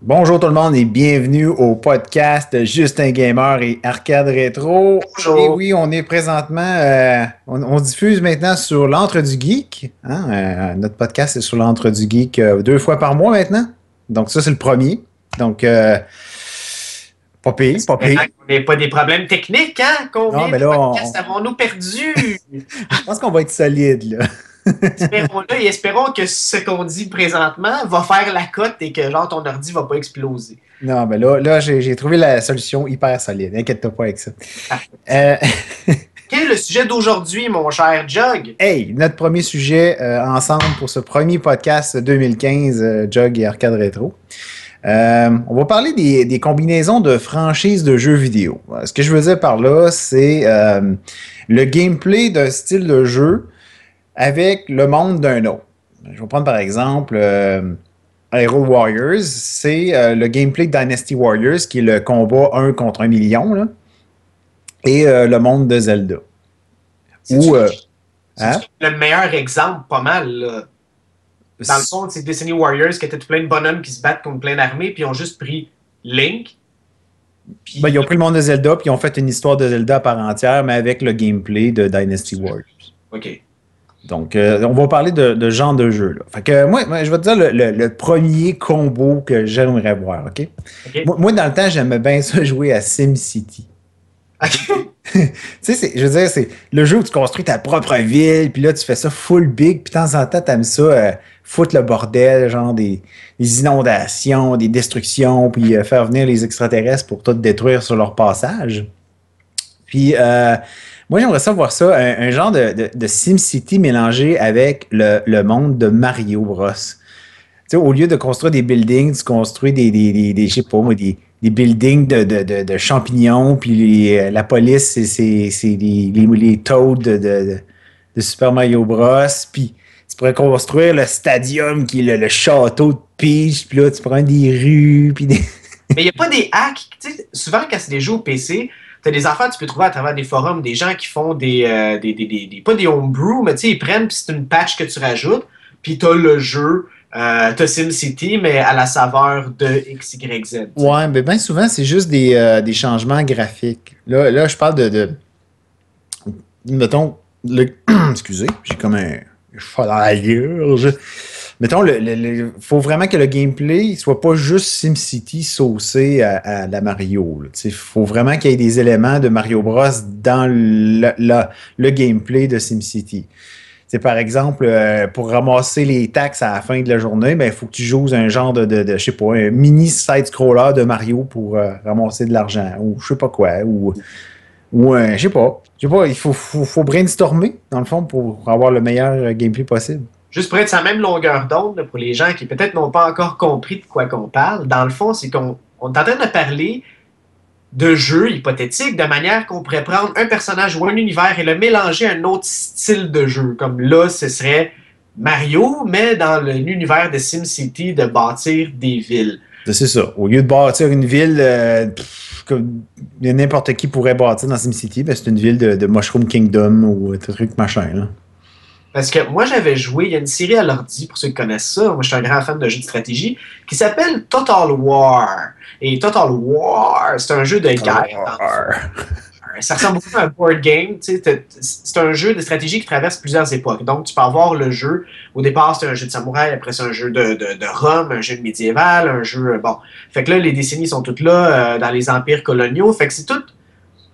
Bonjour tout le monde et bienvenue au podcast Justin Gamer et Arcade Rétro. Bonjour. Et oui, on est présentement, euh, on, on diffuse maintenant sur l'Entre du Geek. hein, euh, notre podcast est sur l'Entre du Geek euh, deux fois par mois maintenant. Donc ça, c'est le premier. Donc, euh, pas pire, pas pire. On n'est pas des problèmes techniques, hein? Combien Non, mais de là, on- podcasts avons-nous perdu? Je pense qu'on va être solide là. Espérons-le et espérons que ce qu'on dit présentement va faire la cote et que genre ton ordi va pas exploser. Non, mais là, là j'ai j'ai trouvé la solution hyper solide. Inquiète-toi pas avec ça. Euh, Quel est le sujet d'aujourd'hui, mon cher Jug? Hey, notre premier sujet euh, ensemble pour ce premier podcast 2015, euh, Jug et Arcade Rétro. Euh, on va parler des, des combinaisons de franchises de jeux vidéo. Ce que je veux dire par là, c'est euh, le gameplay d'un style de jeu avec le monde d'un autre. Je vais prendre par exemple euh, Hero Warriors. C'est euh, le gameplay de Dynasty Warriors, qui est le combat 1 contre 1 million, là, et le monde de Zelda. Ou, hein? le meilleur exemple, pas mal. là? Dans le fond, c'est Destiny Warriors qui étaient plein de bonhommes qui se battent contre plein d'armées, puis ils ont juste pris Link. Puis Ben, ils ont pris le monde de Zelda, puis ils ont fait une histoire de Zelda à part entière, mais avec le gameplay de Dynasty Warriors. OK. Donc, euh, on va parler de, de genre de jeu. Là. Fait que moi, moi, je vais te dire le, le- le premier combo que j'aimerais voir, OK? OK. Moi, moi, dans le temps, j'aimais bien ça jouer à SimCity. Tu sais, je veux dire, c'est le jeu où tu construis ta propre ville, puis là, tu fais ça full big, puis de temps en temps, t'aimes ça, euh, foutre le bordel, genre des, inondations, des destructions, puis euh, faire venir les extraterrestres pour tout détruire sur leur passage. Puis, euh, moi, j'aimerais ça voir ça, un, genre de, de, SimCity mélangé avec le, le monde de Mario Bros. Tu sais, au lieu de construire des buildings, tu construis des, des je sais pas moi, des, des buildings de, de, de, champignons, puis euh, la police, c'est- les, les, Toads de, de, Super Mario Bros. Puis tu pourrais construire le stadium qui est le, château de Peach, puis là, tu prends des rues, puis des... Mais il n'y a pas des hacks. Tu sais, souvent, quand c'est des jeux au PC, tu as des affaires que tu peux trouver à travers des forums, des gens qui font des. euh, des, des, des- pas des homebrew, mais tu sais, ils prennent, puis c'est une patch que tu rajoutes, puis tu as le jeu, euh, as SimCity, mais à la saveur de XYZ. Ouais, mais bien souvent, c'est juste des, euh, des changements graphiques. Là, là je parle de. Mettons, excusez, j'ai comme un gorge. Mettons, il faut vraiment que le gameplay soit pas juste SimCity saucé à, la Mario. Il faut vraiment qu'il y ait des éléments de Mario Bros dans le, le- le gameplay de SimCity. C'est par exemple, euh, pour ramasser les taxes à la fin de la journée, il faut que tu joues un genre de, de, sais pas, un mini side-scroller de Mario pour euh, ramasser de l'argent, ou je sais pas quoi, ou, ou un- je sais pas. Je sais pas, il faut, brainstormer, dans le fond, pour avoir le meilleur euh, gameplay possible. Juste pour être sa même longueur d'onde, pour les gens qui peut-être n'ont pas encore compris de quoi qu'on parle, dans le fond, c'est qu'on on est en train de parler de jeux hypothétiques de manière qu'on pourrait prendre un personnage ou un univers et le mélanger à un autre style de jeu. Comme là, ce serait Mario, mais dans l'univers de SimCity, de bâtir des villes. C'est ça. Au lieu de bâtir une ville euh, n'importe qui pourrait bâtir dans SimCity, ben, c'est une ville de, de Mushroom Kingdom ou euh, truc machin. Parce que moi, j'avais joué, il y a une série à l'ordi, pour ceux qui connaissent ça, moi je suis un grand fan de jeux de stratégie, qui s'appelle Total War. Et Total War, c'est un jeu de guerre. fond. Ça ressemble beaucoup à un board game. C'est un jeu de stratégie qui traverse plusieurs époques. Donc, tu peux avoir le jeu. Au départ, c'est un jeu de samouraï. Après, c'est un jeu de, de, de Rome, un jeu de médiéval, un jeu. euh, Bon. Fait que là, les décennies sont toutes là euh, dans les empires coloniaux. Fait que c'est tout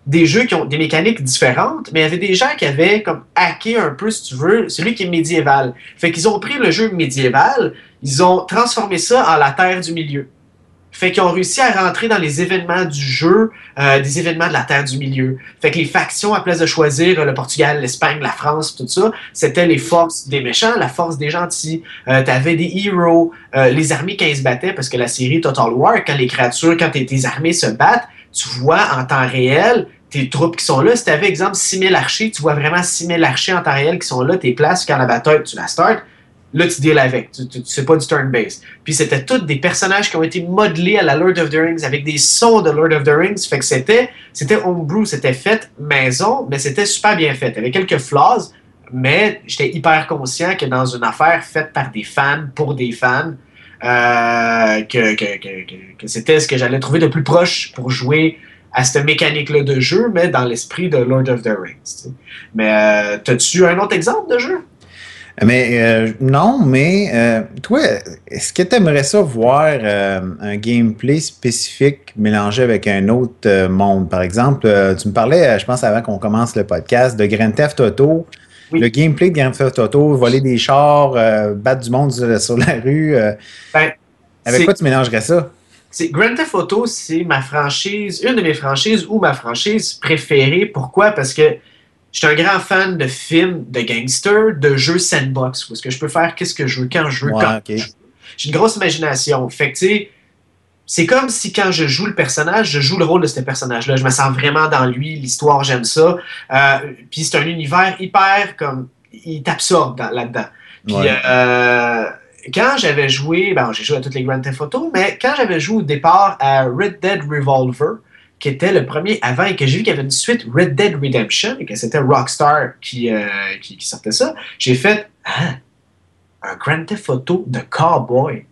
des jeux qui ont des mécaniques différentes, mais il y avait des gens qui avaient comme hacké un peu, si tu veux, celui qui est médiéval. Fait qu'ils ont pris le jeu médiéval, ils ont transformé ça en la Terre du Milieu. Fait qu'ils ont réussi à rentrer dans les événements du jeu, euh, des événements de la Terre du Milieu. Fait que les factions, à place de choisir euh, le Portugal, l'Espagne, la France, tout ça, c'était les forces des méchants, la force des gentils. Euh, T'avais des héros, euh, les armées quand ils se battaient, parce que la série Total War, quand les créatures, quand tes, armées se battent, tu vois en temps réel tes troupes qui sont là. Si tu exemple, 6000 archers, tu vois vraiment 6000 archers en temps réel qui sont là, tes places, quand la bataille, tu la starts. Là, tu deals avec. Tu, tu, pas du turn-based. Puis c'était tous des personnages qui ont été modelés à la Lord of the Rings avec des sons de Lord of the Rings. Fait que c'était, c'était homebrew, c'était fait maison, mais c'était super bien fait. Avait quelques flaws, mais j'étais hyper conscient que dans une affaire faite par des fans, pour des fans, euh, que, c'était ce que j'allais trouver de plus proche pour jouer à cette mécanique-là de jeu, mais dans l'esprit de Lord of the Rings. Mais euh, as-tu un autre exemple de jeu? Mais euh, non, mais euh, toi, est-ce que tu aimerais ça voir euh, un gameplay spécifique mélangé avec un autre monde? Par exemple, tu me parlais, je pense avant qu'on commence le podcast, de Grand Theft Auto. Le gameplay de Grand Theft Auto, voler des chars, battre du monde sur, la rue. Ben, avec quoi tu mélangerais ça? Grand Theft Auto, c'est ma franchise, une de mes franchises ou ma franchise préférée. Pourquoi? Parce que suis un grand fan de films de gangsters, de jeux sandbox, où est-ce que je peux faire qu'est-ce que je veux, quand je veux, quand je veux. J'ai une grosse imagination. Fait que, tu sais, c'est comme si quand je joue le personnage, je joue le rôle de ce personnage-là. Je me sens vraiment dans lui, l'histoire, j'aime ça. Euh, puis c'est un univers hyper comme. Il t'absorbe là-dedans. Puis euh, quand j'avais joué, ben j'ai joué à toutes les Grand Theft Auto, mais quand j'avais joué au départ à Red Dead Revolver, qui était le premier avant et que j'ai vu qu'il y avait une suite Red Dead Redemption et que c'était Rockstar qui, euh, qui, sortait ça, j'ai fait ah, un Grand Theft Auto de cowboy.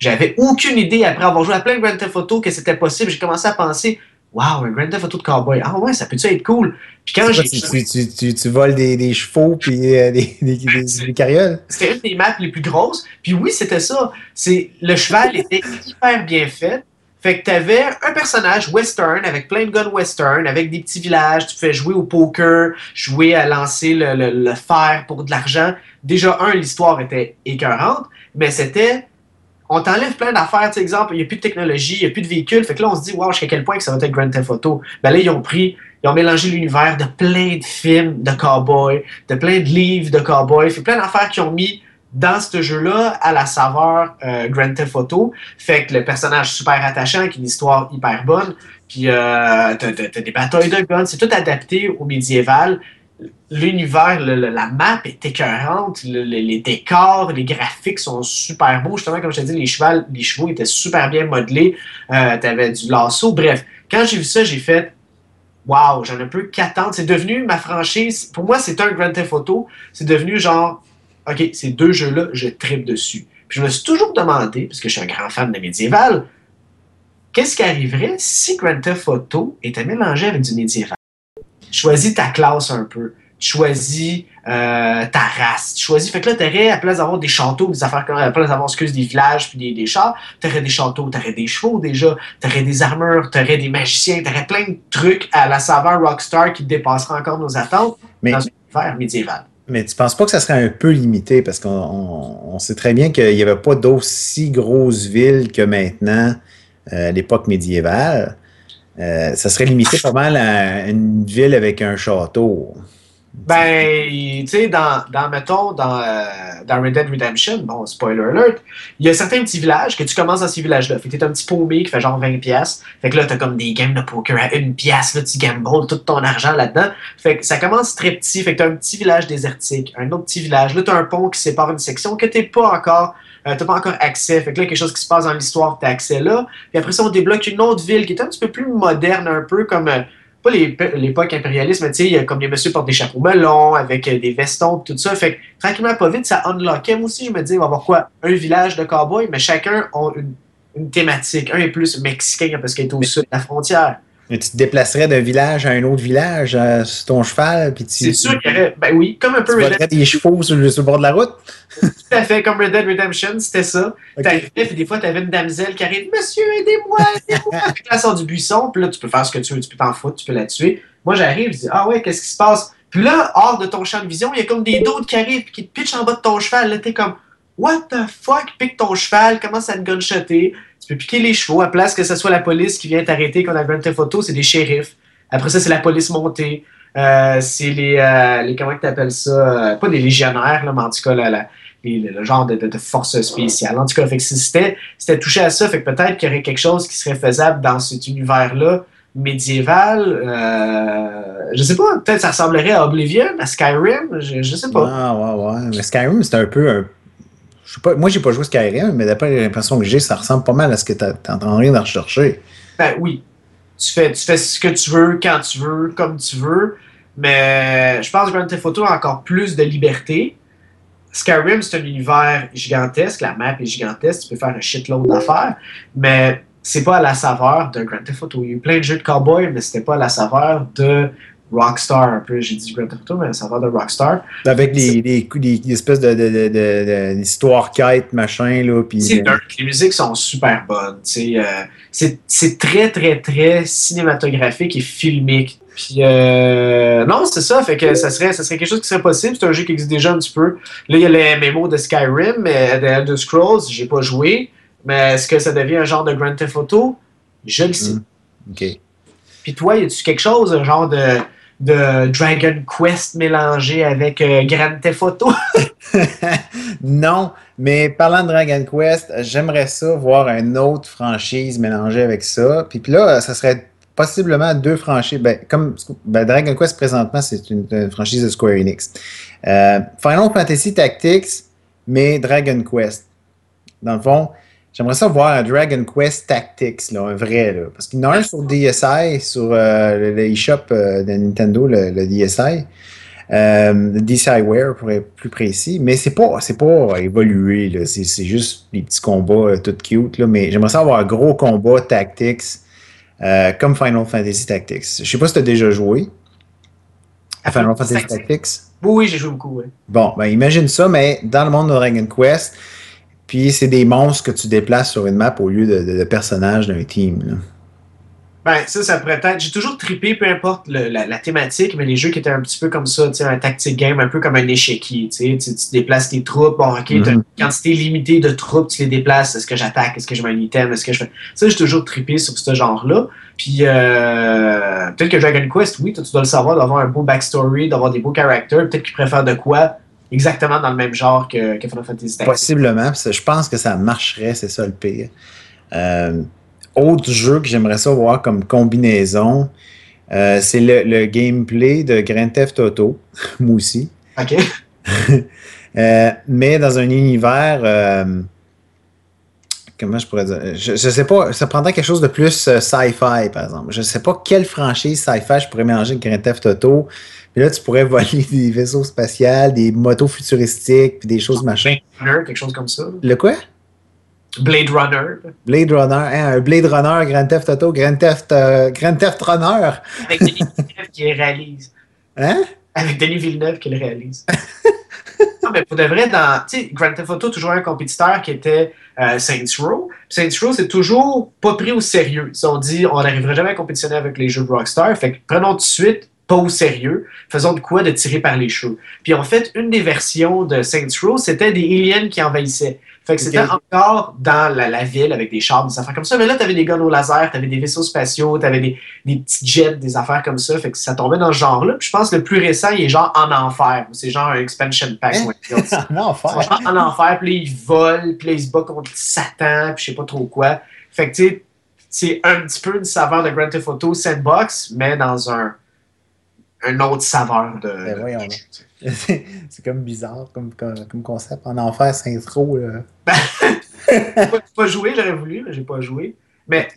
J'avais aucune idée après avoir joué à plein de Grand Theft Auto que c'était possible. J'ai commencé à penser Waouh, un Grand Theft Auto de cowboy. Ah ouais, ça peut-tu être cool? Puis quand j'ai. Tu, tu, tu, tu, voles des, des chevaux puis euh, des, des, des, carrioles? C'était une des maps les plus grosses. Puis oui, c'était ça. C'est, le cheval était hyper bien fait. Fait que tu avais un personnage western avec plein de guns western, avec des petits villages, tu fais jouer au poker, jouer à lancer le, le, fer pour de l'argent. Déjà, un, l'histoire était écœurante, mais c'était on t'enlève plein d'affaires. Tu exemple, il n'y a plus de technologie, il n'y a plus de véhicules. Fait que là, on se dit, wow, jusqu'à quel point que ça va être Grand Theft Auto? Ben là, ils ont pris, ils ont mélangé l'univers de plein de films de cowboys, de plein de livres de cowboys. Fait plein d'affaires qui ont mis dans ce jeu-là à la saveur euh, Grand Theft Auto. Fait que le personnage super attachant, avec une histoire hyper bonne. Puis euh, t'as, des batailles de guns. C'est tout adapté au médiéval. L'univers, la map est écœurante. les décors, les graphiques sont super beaux. Justement, comme je t'ai dit, les, chevaux, les chevaux étaient super bien modelés. Euh, t'avais du lasso. Bref, quand j'ai vu ça, j'ai fait Waouh, j'en ai un peu qu'attendre. C'est devenu ma franchise. Pour moi, c'est un Grand Theft Auto. C'est devenu genre OK, ces deux jeux-là, je tripe dessus. Puis je me suis toujours demandé, parce que je suis un grand fan de médiéval, qu'est-ce qui arriverait si Grand Theft Auto était mélangé avec du médiéval? Choisis ta classe un peu. Choisis euh, ta race. Tu choisis. Fait que là, t'aurais, à place d'avoir des châteaux, des affaires comme à place d'avoir excuse, des villages puis des, des chars, t'aurais des châteaux, t'aurais des chevaux déjà, t'aurais des armures, t'aurais des magiciens, t'aurais plein de trucs à la saveur Rockstar qui dépasseraient encore nos attentes Mais... dans un univers médiéval. Mais tu penses pas que ça serait un peu limité? Parce qu'on sait très bien qu'il n'y avait pas d'aussi grosses villes que maintenant euh, à l'époque médiévale. Euh, ça serait limité pas mal à une ville avec un château. Ben, tu sais, dans, dans, mettons, dans, euh, dans Red Dead Redemption, bon, spoiler alert, il y a certains petits villages que tu commences dans ces villages-là. Fait que t'es un petit paumé qui fait genre 20 pièces. Fait que là, t'as comme des games de poker à une pièce, là, tu gambles tout ton argent là-dedans. Fait que ça commence très petit. Fait que t'as un petit village désertique, un autre petit village. Là, t'as un pont qui sépare une section que t'es pas encore, euh, t'as pas encore accès. Fait que là, quelque chose qui se passe dans l'histoire, t'as accès là. Puis après ça, on débloque une autre ville qui est un petit peu plus moderne un peu, comme... Pas l'époque impérialiste, mais tu sais, comme les messieurs portent des chapeaux melons, avec euh, des vestons, tout ça. Fait que tranquillement, pas vite, ça unlockait. Moi aussi, je me dis, on va avoir quoi? Un village de cowboys, mais chacun a une, une thématique. Un est plus mexicain parce qu'il est au sud de la frontière. Et tu te déplacerais d'un village à un autre village euh, sur ton cheval, puis tu. C'est sûr qu'il y aurait. Ben oui, comme un peu. Tu Red Dead... des chevaux sur le, bord de la route. Tout à fait, comme Red Dead Redemption, c'était ça. Okay. puis des fois, tu avais une damsel qui arrive Monsieur, aidez-moi, aidez-moi. puis là, sort du buisson, puis là, tu peux faire ce que tu veux, tu peux t'en foutre, tu peux la tuer. Moi, j'arrive, je dis Ah ouais, qu'est-ce qui se passe? Puis là, hors de ton champ de vision, il y a comme des d'autres qui arrivent, puis qui te pitchent en bas de ton cheval. Là, t'es comme What the fuck, pique ton cheval, commence à te gunshotter tu peux piquer les chevaux. À place que ce soit la police qui vient t'arrêter quand on a Theft Auto, c'est des shérifs. Après ça, c'est la police montée. Euh, c'est les, euh, les, Comment tu appelles ça? Euh, Pas des légionnaires, là, mais en tout cas, le genre de, de, force spéciale. En tout cas, fait c'était, c'était touché à ça. Fait que peut-être qu'il y aurait quelque chose qui serait faisable dans cet univers-là médiéval. Euh, je sais pas, peut-être ça ressemblerait à Oblivion, à Skyrim, je, je sais pas. Ah, ouais, ouais. Mais Skyrim, c'est un peu un Je sais pas, moi, j'ai pas joué Skyrim, mais d'après l'impression que j'ai, ça ressemble pas mal à ce que tu es en train de rechercher. Ben oui. Tu fais, tu fais ce que tu veux, quand tu veux, comme tu veux. Mais je pense que Grand Theft Auto a encore plus de liberté. Skyrim, c'est un univers gigantesque. La map est gigantesque. Tu peux faire un shitload d'affaires. Mais c'est pas à la saveur de Grand Theft Auto. Il y a eu plein de jeux de cowboy, mais c'était pas à la saveur de Rockstar un peu. J'ai dit Grand Theft Auto, mais la saveur de Rockstar. Avec les, espèces de, de, de, d'histoires quête, machin, là. Puis, c'est Les musiques sont super bonnes. Euh, c'est, c'est très, très, très cinématographique et filmique. Puis euh, non, c'est ça. Fait que ça serait, ça serait quelque chose qui serait possible. C'est un jeu qui existe déjà un petit peu. Là, il y a les MMO de Skyrim, mais de Elder Scrolls, j'ai pas joué. Mais est-ce que ça devient un genre de Grand Theft Auto? Je le sais. Mm. OK. Puis toi, y a-tu quelque chose, un genre de, de Dragon Quest mélangé avec euh, Grand Theft Auto? non, mais parlant de Dragon Quest, j'aimerais ça voir une autre franchise mélangée avec ça. Puis, là, ça serait possiblement deux franchises. Ben, comme ben, Dragon Quest présentement, c'est une, franchise de Square Enix. Euh, Final Fantasy Tactics, mais Dragon Quest. Dans le fond, j'aimerais ça voir un Dragon Quest Tactics, là, un vrai. Là, parce qu'il y en a un sur DSI, sur euh, le eShop euh, de Nintendo, le, DSI. le DSiWare pour être plus précis, mais c'est pas c'est pas évolué, c'est juste des petits combats tout cute, là, mais j'aimerais ça avoir un gros combat tactics euh, comme Final Fantasy Tactics. Je sais pas si tu as déjà joué à Final Fantasy Tactics. Oui, oui, j'ai joué beaucoup. Bon, ben imagine ça, mais dans le monde de Dragon Quest, puis c'est des monstres que tu déplaces sur une map au lieu de, de personnages d'un team. Là. Ben, ça, ça pourrait être. J'ai toujours trippé, peu importe la, thématique, mais les jeux qui étaient un petit peu comme ça, tu sais, un tactic game, un peu comme un échiquier, tu sais, tu déplaces tes troupes, bon, ok, as une quantité limitée de troupes, tu les déplaces, est-ce que j'attaque, est-ce que je mets un item, est-ce que je fais. Ça, j'ai toujours trippé sur ce genre-là. Puis, euh, peut-être que Dragon Quest, oui, tu dois le savoir, d'avoir un beau backstory, d'avoir des beaux characters, peut-être qu'ils préfèrent de quoi exactement dans le même genre que, que Final Fantasy Tactics. Possiblement, je pense que ça marcherait, c'est ça le pire. Euh, autre jeu que j'aimerais ça voir comme combinaison, euh, c'est le, gameplay de Grand Theft Auto, moi aussi. OK. Euh, mais dans un univers. Comment je pourrais dire? Je, ne sais pas, ça prendrait quelque chose de plus sci-fi, par exemple. Je ne sais pas quelle franchise sci-fi je pourrais mélanger avec Grand Theft Auto. Là, tu pourrais voler des vaisseaux spatials, des motos futuristiques, puis des choses machin. Quelque chose comme ça. Le quoi? Blade Runner. Blade Runner, hein, un Blade Runner, Grand Theft Auto, Grand Theft, euh, Grand Theft Runner. Avec Denis Villeneuve qui le réalise. Hein? Avec Denis Villeneuve qui le réalise. non, mais pour de vrai, dans Grand Theft Auto, toujours un compétiteur qui était euh, Saints Row. Saints Row, c'est toujours pas pris au sérieux. Si on dit on n'arriverait jamais à compétitionner avec les jeux de Rockstar, fait que prenons tout de suite pas au sérieux, faisons de quoi de tirer par les cheveux. Puis en fait, une des versions de Saints Row, c'était des aliens qui envahissaient. Fait que c'était encore dans la, ville avec des chars, des affaires comme ça. Mais là, tu avais des guns au laser, tu avais des vaisseaux spatiaux, tu avais des, des, petits jets, des affaires comme ça. Fait que ça tombait dans ce genre-là. Puis je pense que le plus récent, il est genre en enfer. C'est genre un expansion pack. Hein? en enfer. en enfer, puis là, il vole, puis là, il se bat contre Satan, puis je sais pas trop quoi. Fait que tu sais, c'est un petit peu une saveur de Grand Theft Auto Sandbox, mais dans un, un autre saveur de. Ben voyons, c'est comme bizarre comme, comme, concept. En enfer, c'est intro. Ben, j'ai pas joué, j'aurais voulu, mais j'ai pas joué. Mais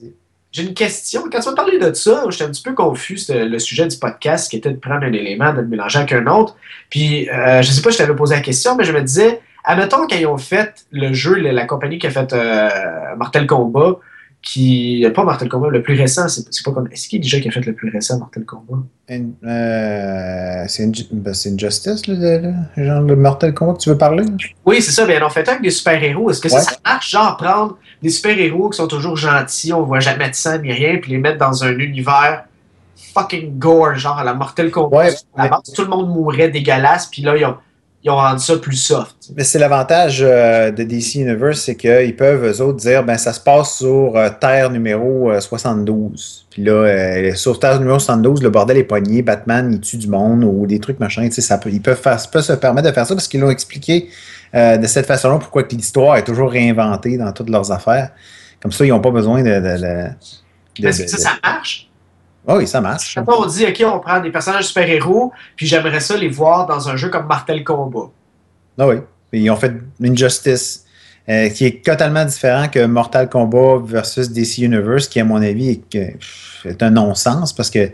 j'ai une question. Quand tu m'as parlé de ça, j'étais un petit peu confus. le sujet du podcast qui était de prendre un élément, de le mélanger avec un autre. Puis, euh, je sais pas, je t'avais posé la question, mais je me disais, admettons qu'ils ont fait le jeu, la, compagnie qui a fait euh, Mortal Kombat, qui. Pas Mortal Kombat, le plus récent, c'est pas comme. Est-ce a déjà qui a fait le plus récent Mortal Kombat? Euh, C'est ben, Injustice, le, genre le Mortal Kombat que tu veux parler? Oui, c'est ça. Bien, on fait avec des super-héros. Est-ce que ça, marche, genre, prendre des super-héros qui sont toujours gentils, on voit jamais de sang ni rien, puis les mettre dans un univers fucking gore, genre à la Mortal Kombat. Tout le monde mourrait dégueulasse, puis là, ils ont ils ont rendu ça plus soft. Mais c'est l'avantage euh, de DC Universe, c'est qu'ils peuvent, eux autres, dire ben ça se passe sur euh, Terre numéro 72. Euh, Puis là, sur Terre numéro 72, le bordel est pogné, Batman, il tue du monde ou des trucs machin. Ça peut, ils peuvent, faire, se permettre de faire ça parce qu'ils l'ont expliqué de cette façon-là pourquoi l'histoire est toujours réinventée dans toutes leurs affaires. Comme ça, ils n'ont pas besoin de. de, Est-ce que ça, ça marche? Oh oui, ça marche. on dit, OK, on prend des personnages super-héros, puis j'aimerais ça les voir dans un jeu comme Martel Combat. Ah oui. Ils ont fait Injustice, euh, qui est totalement différent que Mortal Kombat versus DC Universe, qui, à mon avis, est, est un non-sens parce que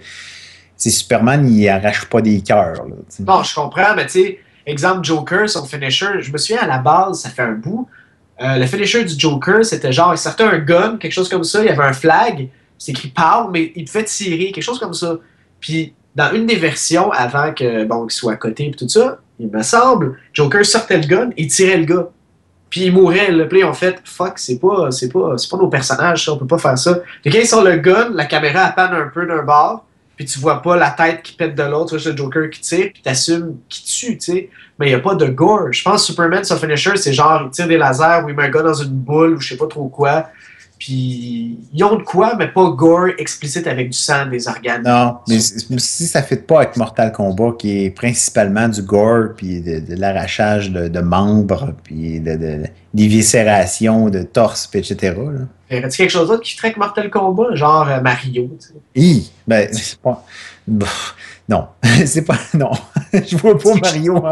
Superman, il arrache pas des cœurs. Non, je comprends, mais tu sais, exemple Joker, son finisher, je me souviens à la base, ça fait un bout. Euh, le finisher du Joker, c'était genre, il sortait un gun, quelque chose comme ça, il y avait un flag, c'est écrit power, mais il pouvait tirer, quelque chose comme ça. Puis, dans une des versions, avant que bon, qu'il soit à côté et tout ça, il me semble, Joker sortait le gun et tirait le gars. Puis il mourait. Le play, en fait, fuck, c'est pas, c'est pas, c'est pas nos personnages, ça, on peut pas faire ça. Puis quand il sort le gun, la caméra appane un peu d'un bord, puis tu vois pas la tête qui pète de l'autre, tu vois le Joker qui tire, puis t'assumes qui tue, tu sais. Mais il n'y a pas de gore. Je pense que Superman, son finisher, c'est genre, il tire des lasers ou il met un gars dans une boule ou je sais pas trop quoi. Puis ils ont de quoi, mais pas gore explicite avec du sang, des organes. Non, mais si ça ne fit pas avec Mortal Kombat, qui est principalement du gore, puis de, l'arrachage de, membres, puis de, des viscérations de torse, puis etc. Y a quelque chose d'autre qui ferait que Mortal Kombat, genre euh, Mario? Tu sais? ben, c'est pas. Non, c'est pas. Non. je vois pas Mario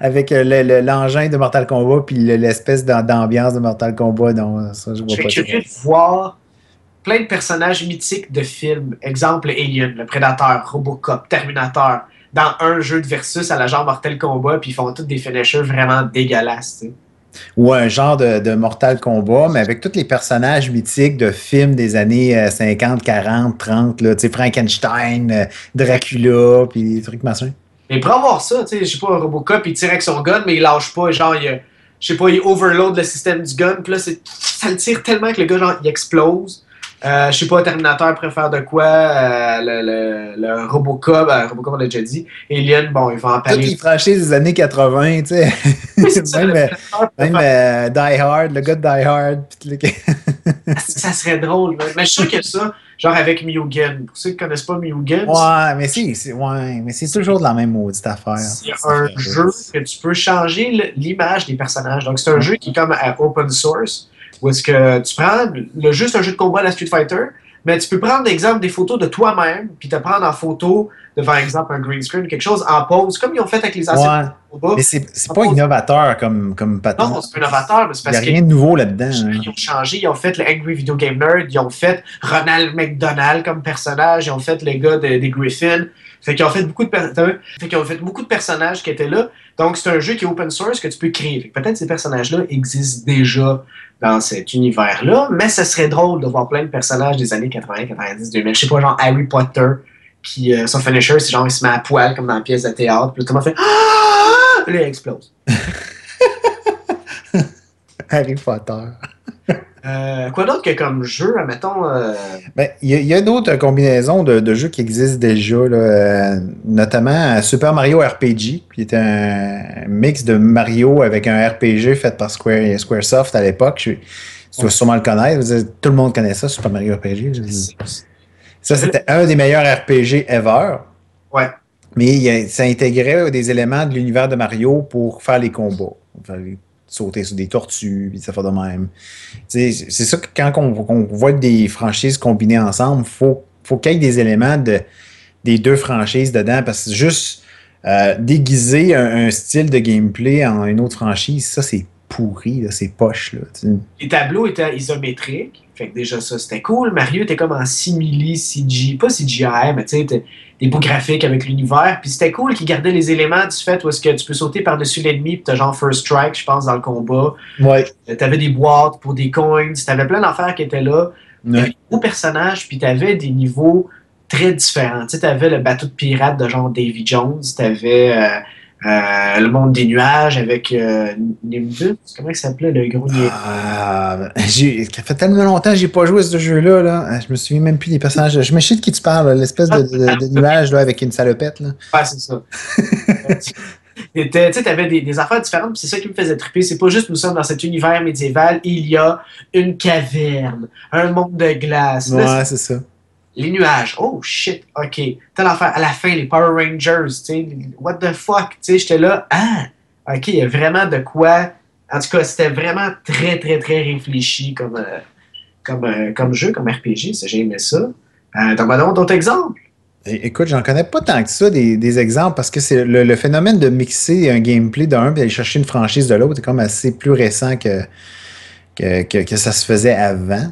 avec euh, l'engin de Mortal Kombat puis l'espèce d'ambiance de Mortal Kombat. Non, ça, je vois pas. Je suis curieux de voir plein de personnages mythiques de films. Exemple, Alien, le Prédateur, Robocop, Terminator, dans un jeu de versus à la genre Mortal Kombat, puis ils font tous des finishers vraiment dégueulasses. Tu sais ou un genre de, Mortal Kombat, mais avec tous les personnages mythiques de films des années 50, 40, 30, là, Frankenstein, euh, Dracula, puis des trucs machin. Mais pour avoir ça, je sais pas, Robocop, il tire avec son gun, mais il lâche pas, genre, il, je sais pas, il overload le système du gun, puis là, ça le tire tellement que le gars, genre, il explose. Euh, je sais pas, Terminator préfère de quoi, euh, le, le, Robocop, euh, Robocop on l'a déjà dit. Alien, bon, il va en parler. Toutes les franchises des années 80, tu sais. même, même Die Hard, le gars de Die Hard. ça serait drôle, mais, je suis sûr que ça, genre avec Mugen. Pour ceux qui ne connaissent pas Mugen. Ouais, mais c'est ouais, mais c'est toujours de la même maudite affaire. C'est un jeu que tu peux changer l'image des personnages. Donc, c'est un jeu qui est comme à open source où est-ce que tu prends le juste un jeu de combat à la Street Fighter, mais tu peux prendre exemple des photos de toi-même, puis te prendre en photo devant exemple un green screen, quelque chose en pause, comme ils ont fait avec les anciens ouais. Mais c'est pas innovateur comme, comme patin. Non, c'est pas innovateur, mais c'est parce Il n'y a rien de nouveau là-dedans. Hein. Ils ont changé, ils ont fait le Angry Video Game Nerd, ils ont fait Ronald McDonald comme personnage, ils ont fait les gars des Griffin. Fait qu'ils ont fait beaucoup de fait qu'ils ont fait beaucoup de personnages qui étaient là. Donc c'est un jeu qui est open source que tu peux créer. Peut-être ces personnages-là existent déjà dans cet univers-là, mais ce serait drôle de voir plein de personnages des années 80, 90, 2000. Je sais pas, genre Harry Potter, qui, euh, son finisher, c'est genre il se met à poil comme dans la pièce de théâtre, puis tout le monde fait Ah! Puis là, il explose. Harry Potter. Euh, quoi d'autre que comme jeu, admettons? Euh... Ben, il y, a, d'autres combinaisons de, jeux qui existent déjà, là, notamment Super Mario RPG, qui est un mix de Mario avec un RPG fait par Square, Squaresoft à l'époque. Tu dois sûrement le connaître. Tout le monde connaît ça, Super Mario RPG. Ça, c'était un des meilleurs RPG ever. Ouais. Mais ça intégrait des éléments de l'univers de Mario pour faire les combats sauter sur des tortues, puis ça fait de même. C'est ça que quand on, voit des franchises combinées ensemble, faut, faut qu'il y ait des éléments de, des deux franchises dedans, parce que juste euh, déguiser un, style de gameplay en une autre franchise, ça c'est pourri, c'est poche. Là, Les tableaux étaient isométriques, fait que déjà ça c'était cool. Mario était comme en simili CG, pas CGI, mais tu sais, des beaux graphiques avec l'univers. Puis c'était cool qu'ils gardaient les éléments du fait où est-ce que tu peux sauter par-dessus l'ennemi, puis t'as genre first strike, je pense, dans le combat. Ouais. Euh, t'avais des boîtes pour des coins, t'avais plein d'affaires qui étaient là. Ouais. T'avais des beaux personnages, puis t'avais des niveaux très différents. Tu sais, t'avais le bateau de pirate de genre Davy Jones, t'avais... Euh, euh, le monde des nuages avec euh, Nimbus, comment il s'appelait le gros ah, Ça fait tellement longtemps que j'ai pas joué à ce jeu-là. Là. Je me souviens même plus des personnages. Je me chie de qui tu parles, l'espèce de, de, nuage là, avec une salopette. Là. Ouais, c'est ça. tu avais des, des, affaires différentes, c'est ça qui me faisait triper. C'est pas juste nous sommes dans cet univers médiéval, il y a une caverne, un monde de glace. Ouais, c'est ça les nuages, oh shit, ok, telle affaire, à la fin, les Power Rangers, tu sais, what the fuck, tu sais, j'étais là, ah, ok, il y a vraiment de quoi, en tout cas, c'était vraiment très, très, très réfléchi comme, euh, comme, euh, comme jeu, comme RPG, j'ai aimé ça. Euh, donc, on d'autres exemples? Écoute, j'en connais pas tant que ça des, exemples parce que c'est le, phénomène de mixer un gameplay d'un et aller chercher une franchise de l'autre est comme assez plus récent que, que, ça se faisait avant.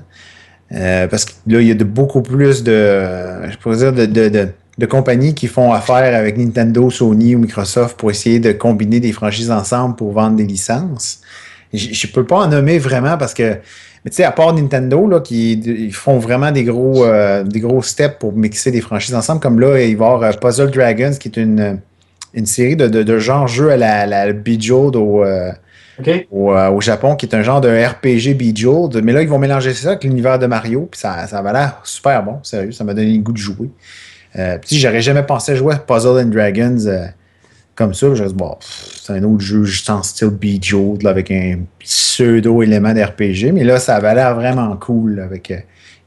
Euh, parce que là, il y a de beaucoup plus de, je pourrais dire, de, compagnies qui font affaire avec Nintendo, Sony ou Microsoft pour essayer de combiner des franchises ensemble pour vendre des licences. Je ne peux pas en nommer vraiment parce que mais tu sais, à part Nintendo, là, qui ils font vraiment des gros, euh, des gros steps pour mixer des franchises ensemble, comme là, il va y avoir euh, Puzzle Dragons, qui est une, une série de, de, genre jeu à la, la Bejeweled au, euh, au, Japon, qui est un genre de RPG Bejeweled. Mais là, ils vont mélanger ça avec l'univers de Mario, puis ça, ça va l'air super bon, sérieux, ça m'a donné le goût de jouer. puis j'aurais jamais pensé jouer à Puzzle and Dragons comme ça. Je bon, c'est un autre jeu juste en style Bejeweled, avec un pseudo-élément d'RPG. Mais là, ça avait l'air vraiment cool avec euh,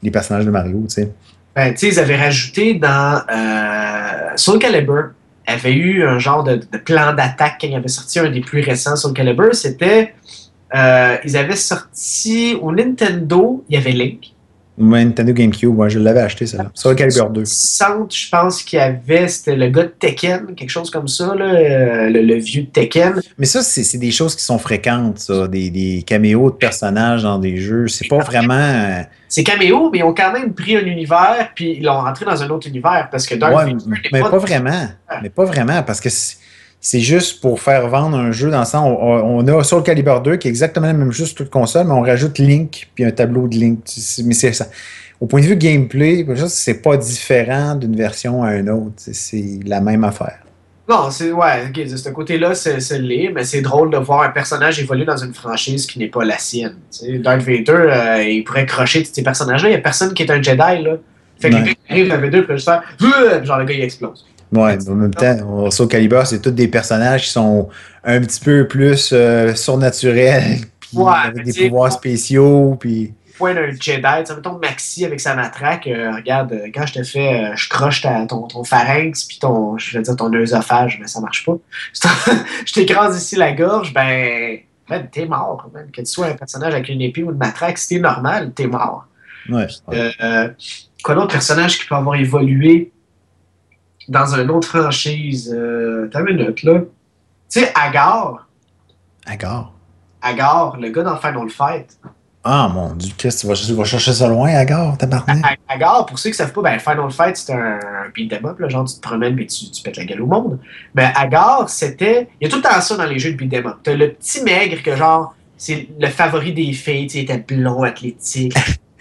les personnages de Mario, tu sais. Ben, tu sais, ils avaient rajouté dans euh, Soul Calibur, avait eu un genre de, plan d'attaque quand il avait sorti un des plus récents Soul Calibur. C'était. Euh, ils avaient sorti au Nintendo, il y avait Link. Nintendo GameCube, moi je l'avais acheté, ça. Sur Calibur 2. Centre, je pense qu'il y avait, c'était le gars de Tekken, quelque chose comme ça, là, euh, le, vieux Tekken. Mais ça, c'est des choses qui sont fréquentes, ça, des, des caméos de personnages dans des jeux. C'est pas vraiment. Euh, c'est caméo, mais ils ont quand même pris un univers, puis ils l'ont rentré dans un autre univers, parce que Dark ouais, mais pas, pas vraiment. Mais pas vraiment, parce que c'est juste pour faire vendre un jeu dans le sens, on, a sur le Caliber 2 qui est exactement la même chose sur toute console, mais on rajoute Link puis un tableau de Link. Mais c'est ça. Au point de vue gameplay, c'est pas différent d'une version à une autre. C'est la même affaire. Non, c'est ouais, de ce côté-là, c'est l'est, mais c'est drôle de voir un personnage évoluer dans une franchise qui n'est pas la sienne. Darth Vader, euh, il pourrait crocher tous ces personnages-là. Il n'y a personne qui est un Jedi. Là. Fait que ouais. les gars qui juste faire genre le gars il explose. Ouais, en même temps, Soul Calibur, c'est tous des personnages qui sont un petit peu plus euh, surnaturels, puis avec des pouvoirs spéciaux, puis point d'un Jedi. Tu sais, mettons Maxi avec sa matraque, euh, regarde, euh, quand je te fais, je croche ton, ton pharynx puis ton, je vais dire ton œsophage, mais ça marche pas. je t'écrase ici la gorge, ben, ben t'es mort, même. Que tu sois un personnage avec une épée ou une matraque, si t'es normal, t'es mort. Ouais. quoi d'autre personnage qui peut avoir évolué? Dans une autre franchise. Euh, T'as une minute, là. Tu sais, Agar. Agar. Agar, le gars dans Final Fight. Ah mon dieu, qu'est-ce que tu vas, chercher ça loin, Agar, tabarnak? Agar, pour ceux qui ne savent pas, ben, Final Fight, c'est un, beat'em up, là, genre tu te promènes et tu, tu pètes la gueule au monde. Mais ben, Agar, c'était. Il y a tout le temps ça dans les jeux de beat'em up. T'as le petit maigre que genre, c'est le favori des filles, il était blond, athlétique.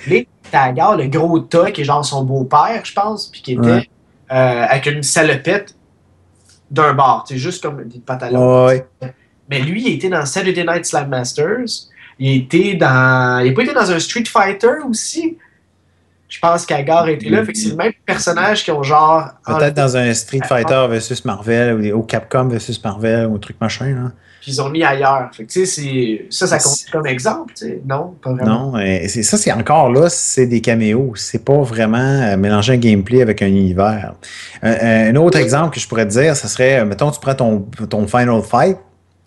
T'as Agar, le gros tas qui est genre son beau-père, je pense, puis qui était. Euh, avec une salopette d'un bar. C'est juste comme des pantalons. Mais lui, il était dans Saturday Night Slam Masters. Il était dans. Il n'a pas été dans un Street Fighter aussi. Je pense qu'Agar était là. c'est le même personnage qui ont genre. Peut-être dans un Street Fighter versus Marvel ou Capcom versus Marvel ou un truc machin. Là puis ils ont mis ailleurs. Fait que, ça, ça compte comme exemple. Non, pas vraiment. Non, ça, c'est encore là, c'est des caméos. C'est pas vraiment euh, mélanger un gameplay avec un univers. un autre exemple que je pourrais te dire, ce serait, mettons, tu prends ton, ton Final Fight,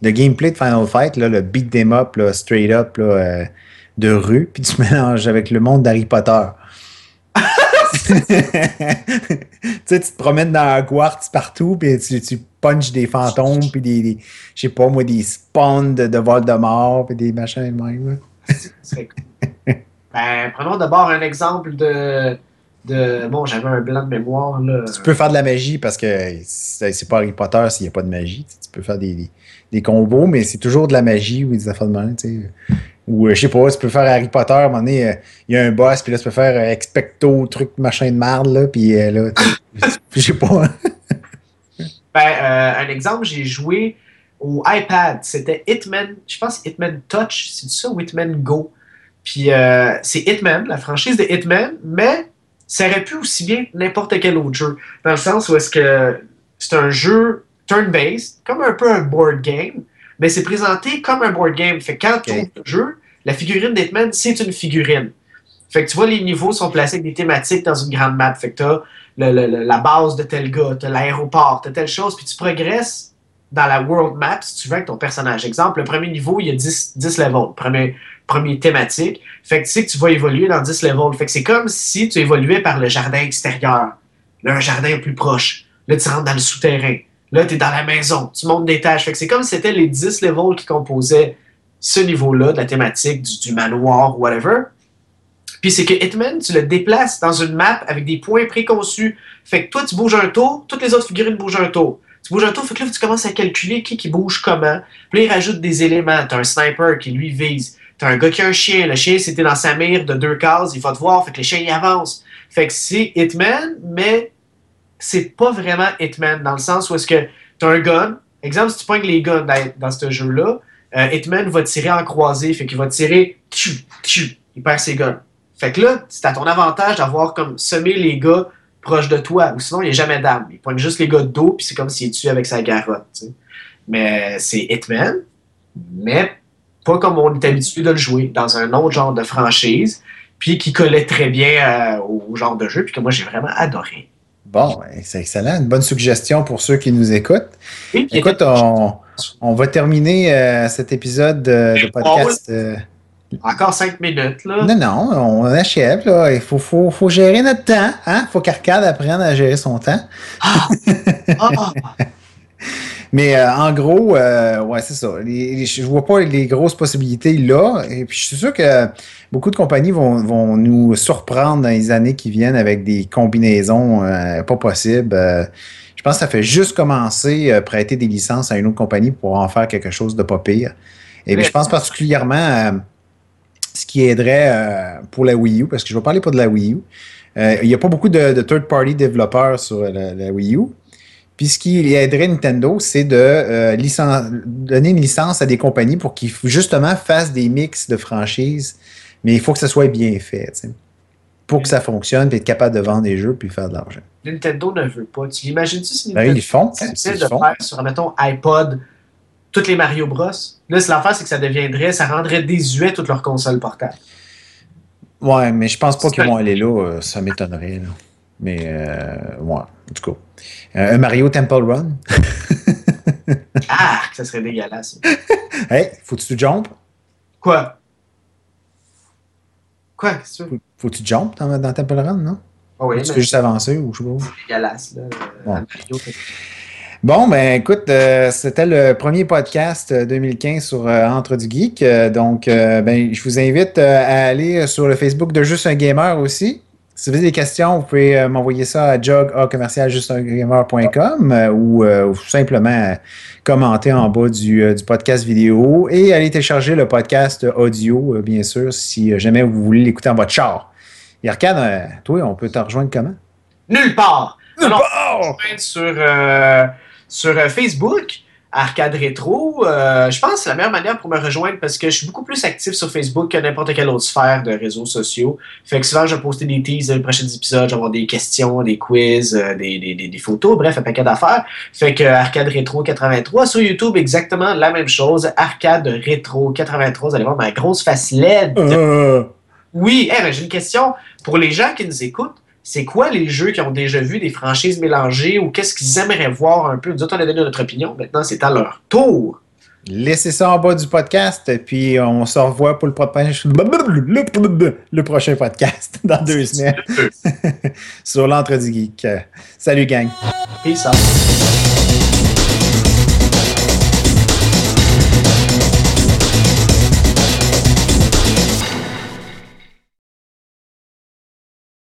le gameplay de Final Fight, là, le beat them up, straight up, euh, de rue, puis tu mélanges avec le monde d'Harry Potter. tu sais, tu te promènes dans quartz partout, puis tu, tu punches des fantômes, puis des, je sais pas moi, des spawns de, de Voldemort, puis des machins de même. ben, prenons d'abord un exemple de. de bon, j'avais un blanc de mémoire. Là. Tu peux faire de la magie parce que c'est pas Harry Potter s'il n'y a pas de magie. Tu peux faire des, des, combos, mais c'est toujours de la magie ou des affaires de même. Ou, euh, je sais pas, tu peux faire Harry Potter, à un moment donné, euh, il y a un boss, puis là, tu peux faire euh, expecto, truc, machin de marde, là, puis là, je sais pas. Ben, un exemple, j'ai joué au iPad, c'était Hitman, je pense Hitman Touch, c'est ça, ou Hitman Go. Puis c'est Hitman, la franchise de Hitman, mais ça aurait pu aussi bien n'importe quel autre jeu. Dans le sens où est-ce que c'est un jeu turn-based, comme un peu un board game, mais c'est présenté comme un board game. Fait que quand tu ouvres le jeu, la figurine d'Hitman, c'est une figurine. Fait que tu vois, les niveaux sont placés avec des thématiques dans une grande map. Fait que la base de tel gars, tu l'aéroport, tu telle chose, puis tu progresses dans la world map, si tu veux, avec ton personnage. Exemple, le premier niveau, il y a 10, 10 levels, premier, premier thématique. Fait que tu sais que tu vas évoluer dans 10 levels. Fait que c'est comme si tu évoluais par le jardin extérieur Là, un jardin plus proche. Là, tu rentres dans le souterrain. Là, tu es dans la maison. Tu montes des tâches. Fait que c'est comme si c'était les 10 levels qui composaient ce niveau-là de la thématique du, du manoir, whatever. Puis c'est que Hitman, tu le déplaces dans une map avec des points préconçus. Fait que toi, tu bouges un tour, toutes les autres figurines bougent un tour. Tu bouges un tour, fait que là, tu commences à calculer qui, qui bouge comment. Puis là, il rajoute des éléments. T'as un sniper qui, lui, vise. T'as un gars qui a un chien. Le chien, c'était dans sa mire de deux cases. Il va te voir. Fait que le chien, il avance. Fait que c'est Hitman, mais c'est pas vraiment Hitman dans le sens où est-ce que t'as un gun. Exemple, si tu pognes les guns dans, dans ce jeu-là, euh, Hitman va tirer en croisé. Fait qu'il va tirer. Tchou, tchou, il perd ses guns. Fait que là, c'est à ton avantage d'avoir comme semé les gars proches de toi. Ou sinon, il n'y a jamais d'armes. Il pointe juste les gars de dos, puis c'est comme s'il est tué avec sa garotte. Mais c'est Hitman, mais pas comme on est habitué de le jouer, dans un autre genre de franchise, puis qui collait très bien euh, au genre de jeu, puis que moi j'ai vraiment adoré. Bon, ben, c'est excellent. Une bonne suggestion pour ceux qui nous écoutent. Écoute, on, on va terminer euh, cet épisode de, de podcast. Encore cinq minutes, là. non, non, on achève. Là. Il faut, faut, faut gérer notre temps. Hein? faut qu'Arcade apprenne à gérer son temps. Ah! Ah! Mais euh, en gros, euh, ouais, c'est ça. Les- les- je vois pas les grosses possibilités là. Et puis, je suis sûr que beaucoup de compagnies vont, vont nous surprendre dans les années qui viennent avec des combinaisons euh, pas possibles. Je pense que ça fait juste commencer à prêter des licences à une autre compagnie pour en faire quelque chose de pas pire. Et puis, je pense particulièrement à ce qui aiderait euh, pour la Wii U, parce que je vais parler pas de la Wii U. Euh, il n'y a pas beaucoup de, de third-party développeurs sur la, la Wii U. Puis ce qui aiderait Nintendo, c'est de euh, donner une licence à des compagnies pour qu'ils justement fassent des mix de franchises, mais il faut que ça soit bien fait, pour que ça fonctionne, puis être capable de vendre des jeux, puis faire de l'argent. Nintendo ne veut pas. Tu l'imagines-tu si Ben, Nintendo ils le font, hein, acceptait ils de le font. faire sur, mettons, iPod, toutes les Mario Bros? Là, c'est l'affaire, c'est que ça deviendrait, ça rendrait désuet toutes leurs consoles portables. Ouais, mais je pense pas qu'ils vont aller là, euh, ça m'étonnerait. là. Mais, euh, ouais, en tout cas. Euh, un Mario Temple Run? Ah, ça serait dégueulasse. Hey, faut-tu tu jump? Quoi? Quoi? Qu'est-ce que tu veux? Faut-tu jump dans, dans Temple Run, non? Ah oui, tu peux juste avancer ou je sais pas. c'est dégueulasse, là. Ouais. Mario, Bon, ben écoute, euh, c'était le premier podcast euh, 2015 sur euh, Entre du Geek. Euh, donc, euh, ben, je vous invite euh, à aller euh, sur le Facebook de Juste un Gamer aussi. Si vous avez des questions, vous pouvez euh, m'envoyer ça à jog.commercialjusteungamer.com euh, ou, euh, ou simplement euh, commenter en bas du, euh, du podcast vidéo et aller télécharger le podcast audio, euh, bien sûr, si euh, jamais vous voulez l'écouter en votre char. Euh, toi, on peut te rejoindre comment? Nulle part! Nulle part! sur, euh, sur euh, Facebook, Arcade Rétro. Euh, je pense que c'est la meilleure manière pour me rejoindre parce que je suis beaucoup plus actif sur Facebook que n'importe quelle autre sphère de réseaux sociaux. Fait que souvent, je vais poster des teases des prochains épisodes, je vais avoir des questions, des quiz, euh, des, des, des, des photos, bref, un paquet d'affaires. Fait que Arcade Rétro 83. Sur YouTube, exactement la même chose. Arcade Rétro 83. Vous allez voir ma grosse face LED. Euh, Oui, hey, ben, j'ai une question pour les gens qui nous écoutent. C'est quoi les jeux qui ont déjà vu des franchises mélangées ou qu'est-ce qu'ils aimeraient voir un peu? Nous autres, on a donné notre opinion. Maintenant, c'est à leur tour. Laissez ça en bas du podcast, puis on se revoit pour le, prochain- le prochain podcast dans deux semaines sur l'entre du geek. Salut gang. Peace out.